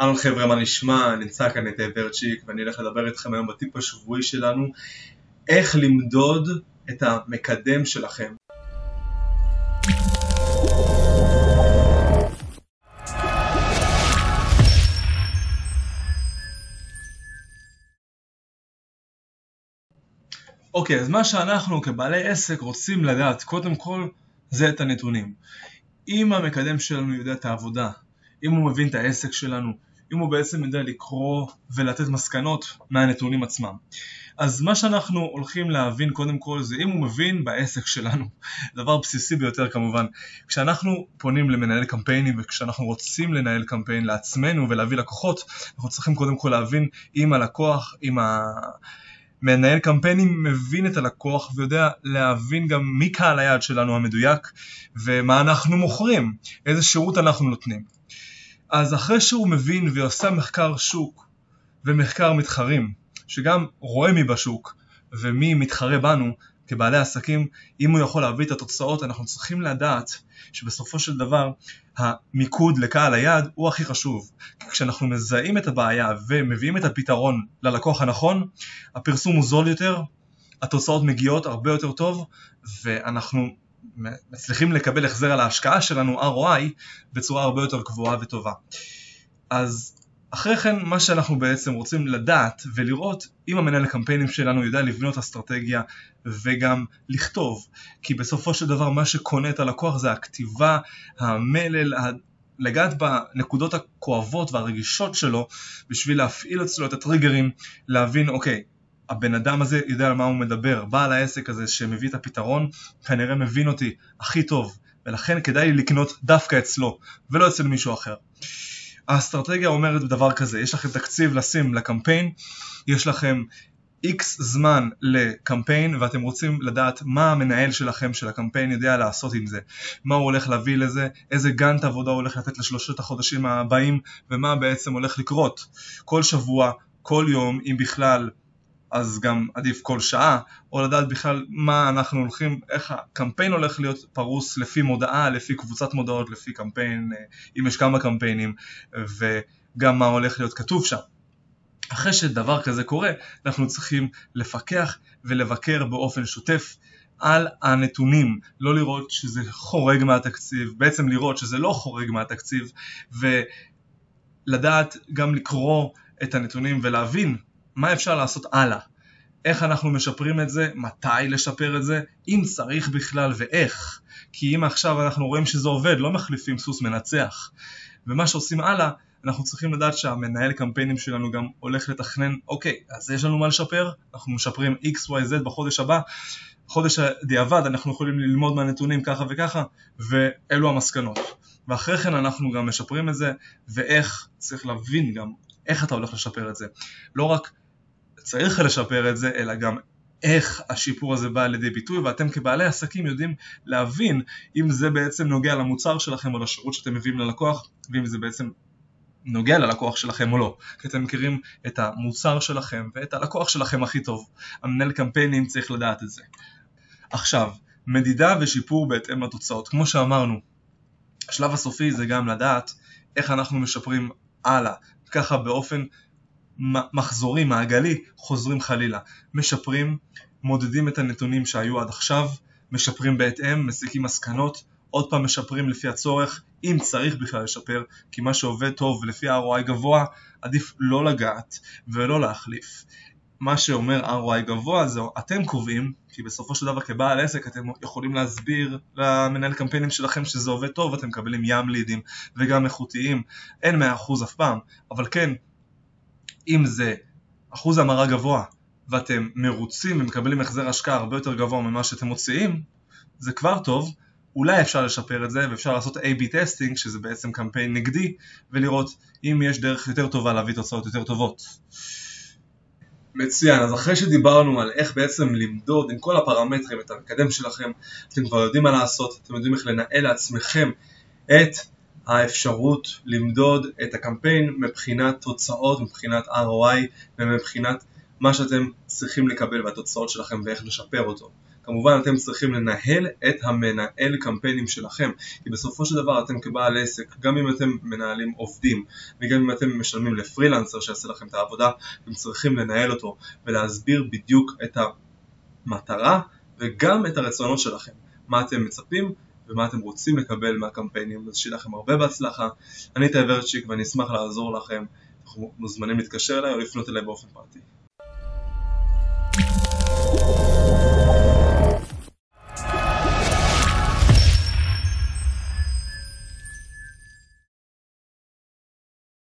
אהלן חבר'ה, מה נשמע? נמצא כאן את ורצ'יק ואני הולך לדבר איתכם היום בטיפ השבועי שלנו איך למדוד את המקדם שלכם. אוקיי, אז מה שאנחנו כבעלי עסק רוצים לדעת קודם כל זה את הנתונים. אם המקדם שלנו יודע את העבודה, אם הוא מבין את העסק שלנו, אם הוא בעצם יודע לקרוא ולתת מסקנות מהנתונים עצמם. אז מה שאנחנו הולכים להבין קודם כל זה אם הוא מבין בעסק שלנו, דבר בסיסי ביותר כמובן. כשאנחנו פונים למנהל קמפיינים וכשאנחנו רוצים לנהל קמפיין לעצמנו ולהביא לקוחות, אנחנו צריכים קודם כל להבין אם הלקוח, אם ה... מנהל קמפיינים מבין את הלקוח ויודע להבין גם מי קהל היעד שלנו המדויק ומה אנחנו מוכרים, איזה שירות אנחנו נותנים. אז אחרי שהוא מבין ועושה מחקר שוק ומחקר מתחרים, שגם רואה מי בשוק ומי מתחרה בנו כבעלי עסקים, אם הוא יכול להביא את התוצאות, אנחנו צריכים לדעת שבסופו של דבר המיקוד לקהל היעד הוא הכי חשוב. כי כשאנחנו מזהים את הבעיה ומביאים את הפתרון ללקוח הנכון, הפרסום הוא זול יותר, התוצאות מגיעות הרבה יותר טוב, ואנחנו מצליחים לקבל החזר על ההשקעה שלנו, ROI, בצורה הרבה יותר גבוהה וטובה. אז אחרי כן מה שאנחנו בעצם רוצים לדעת ולראות אם המנהל הקמפיינים שלנו יודע לבנות אסטרטגיה וגם לכתוב כי בסופו של דבר מה שקונה את הלקוח זה הכתיבה, המלל, לגעת בנקודות הכואבות והרגישות שלו בשביל להפעיל אצלו את הטריגרים, להבין אוקיי הבן אדם הזה יודע על מה הוא מדבר, בעל העסק הזה שמביא את הפתרון כנראה מבין אותי הכי טוב ולכן כדאי לי לקנות דווקא אצלו ולא אצל מישהו אחר. האסטרטגיה אומרת דבר כזה, יש לכם תקציב לשים לקמפיין, יש לכם איקס זמן לקמפיין ואתם רוצים לדעת מה המנהל שלכם של הקמפיין יודע לעשות עם זה, מה הוא הולך להביא לזה, איזה גאנט עבודה הוא הולך לתת לשלושת החודשים הבאים ומה בעצם הולך לקרות. כל שבוע, כל יום, אם בכלל אז גם עדיף כל שעה, או לדעת בכלל מה אנחנו הולכים, איך הקמפיין הולך להיות פרוס לפי מודעה, לפי קבוצת מודעות, לפי קמפיין, אה, אם יש כמה קמפיינים, וגם מה הולך להיות כתוב שם. אחרי שדבר כזה קורה, אנחנו צריכים לפקח ולבקר באופן שוטף על הנתונים, לא לראות שזה חורג מהתקציב, בעצם לראות שזה לא חורג מהתקציב, ולדעת גם לקרוא את הנתונים ולהבין מה אפשר לעשות הלאה, איך אנחנו משפרים את זה, מתי לשפר את זה, אם צריך בכלל ואיך. כי אם עכשיו אנחנו רואים שזה עובד, לא מחליפים סוס מנצח. ומה שעושים הלאה, אנחנו צריכים לדעת שהמנהל קמפיינים שלנו גם הולך לתכנן, אוקיי, אז יש לנו מה לשפר, אנחנו משפרים XYZ בחודש הבא, חודש הדיעבד אנחנו יכולים ללמוד מהנתונים ככה וככה, ואלו המסקנות. ואחרי כן אנחנו גם משפרים את זה, ואיך, צריך להבין גם איך אתה הולך לשפר את זה. לא רק צריך לשפר את זה, אלא גם איך השיפור הזה בא לידי ביטוי ואתם כבעלי עסקים יודעים להבין אם זה בעצם נוגע למוצר שלכם או לשירות שאתם מביאים ללקוח ואם זה בעצם נוגע ללקוח שלכם או לא. כי אתם מכירים את המוצר שלכם ואת הלקוח שלכם הכי טוב. המנהל קמפיינים צריך לדעת את זה. עכשיו, מדידה ושיפור בהתאם לתוצאות. כמו שאמרנו השלב הסופי זה גם לדעת איך אנחנו משפרים הלאה. ככה באופן מחזורי, מעגלי, חוזרים חלילה. משפרים, מודדים את הנתונים שהיו עד עכשיו, משפרים בהתאם, מסיקים מסקנות, עוד פעם משפרים לפי הצורך, אם צריך בכלל לשפר, כי מה שעובד טוב לפי ROI גבוה, עדיף לא לגעת ולא להחליף. מה שאומר ROI גבוה זה אתם קובעים, כי בסופו של דבר כבעל עסק אתם יכולים להסביר למנהל קמפיינים שלכם שזה עובד טוב, אתם מקבלים ים לידים וגם איכותיים, אין 100% אף פעם, אבל כן, אם זה אחוז המרה גבוה ואתם מרוצים ומקבלים החזר השקעה הרבה יותר גבוה ממה שאתם מוציאים, זה כבר טוב, אולי אפשר לשפר את זה ואפשר לעשות A-B testing שזה בעצם קמפיין נגדי ולראות אם יש דרך יותר טובה להביא תוצאות יותר טובות. מצוין, אז אחרי שדיברנו על איך בעצם למדוד עם כל הפרמטרים את המקדם שלכם, אתם כבר יודעים מה לעשות, אתם יודעים איך לנהל לעצמכם את האפשרות למדוד את הקמפיין מבחינת תוצאות, מבחינת ROI ומבחינת מה שאתם צריכים לקבל והתוצאות שלכם ואיך לשפר אותו. כמובן אתם צריכים לנהל את המנהל קמפיינים שלכם, כי בסופו של דבר אתם כבעל עסק, גם אם אתם מנהלים עובדים וגם אם אתם משלמים לפרילנסר שיעשה לכם את העבודה, אתם צריכים לנהל אותו ולהסביר בדיוק את המטרה וגם את הרצונות שלכם, מה אתם מצפים ומה אתם רוצים לקבל מהקמפיינים, אז שיהיה לכם הרבה בהצלחה. אני תאי ורצ'יק ואני אשמח לעזור לכם, אנחנו מוזמנים להתקשר אליי או לפנות אליי באופן פרטי.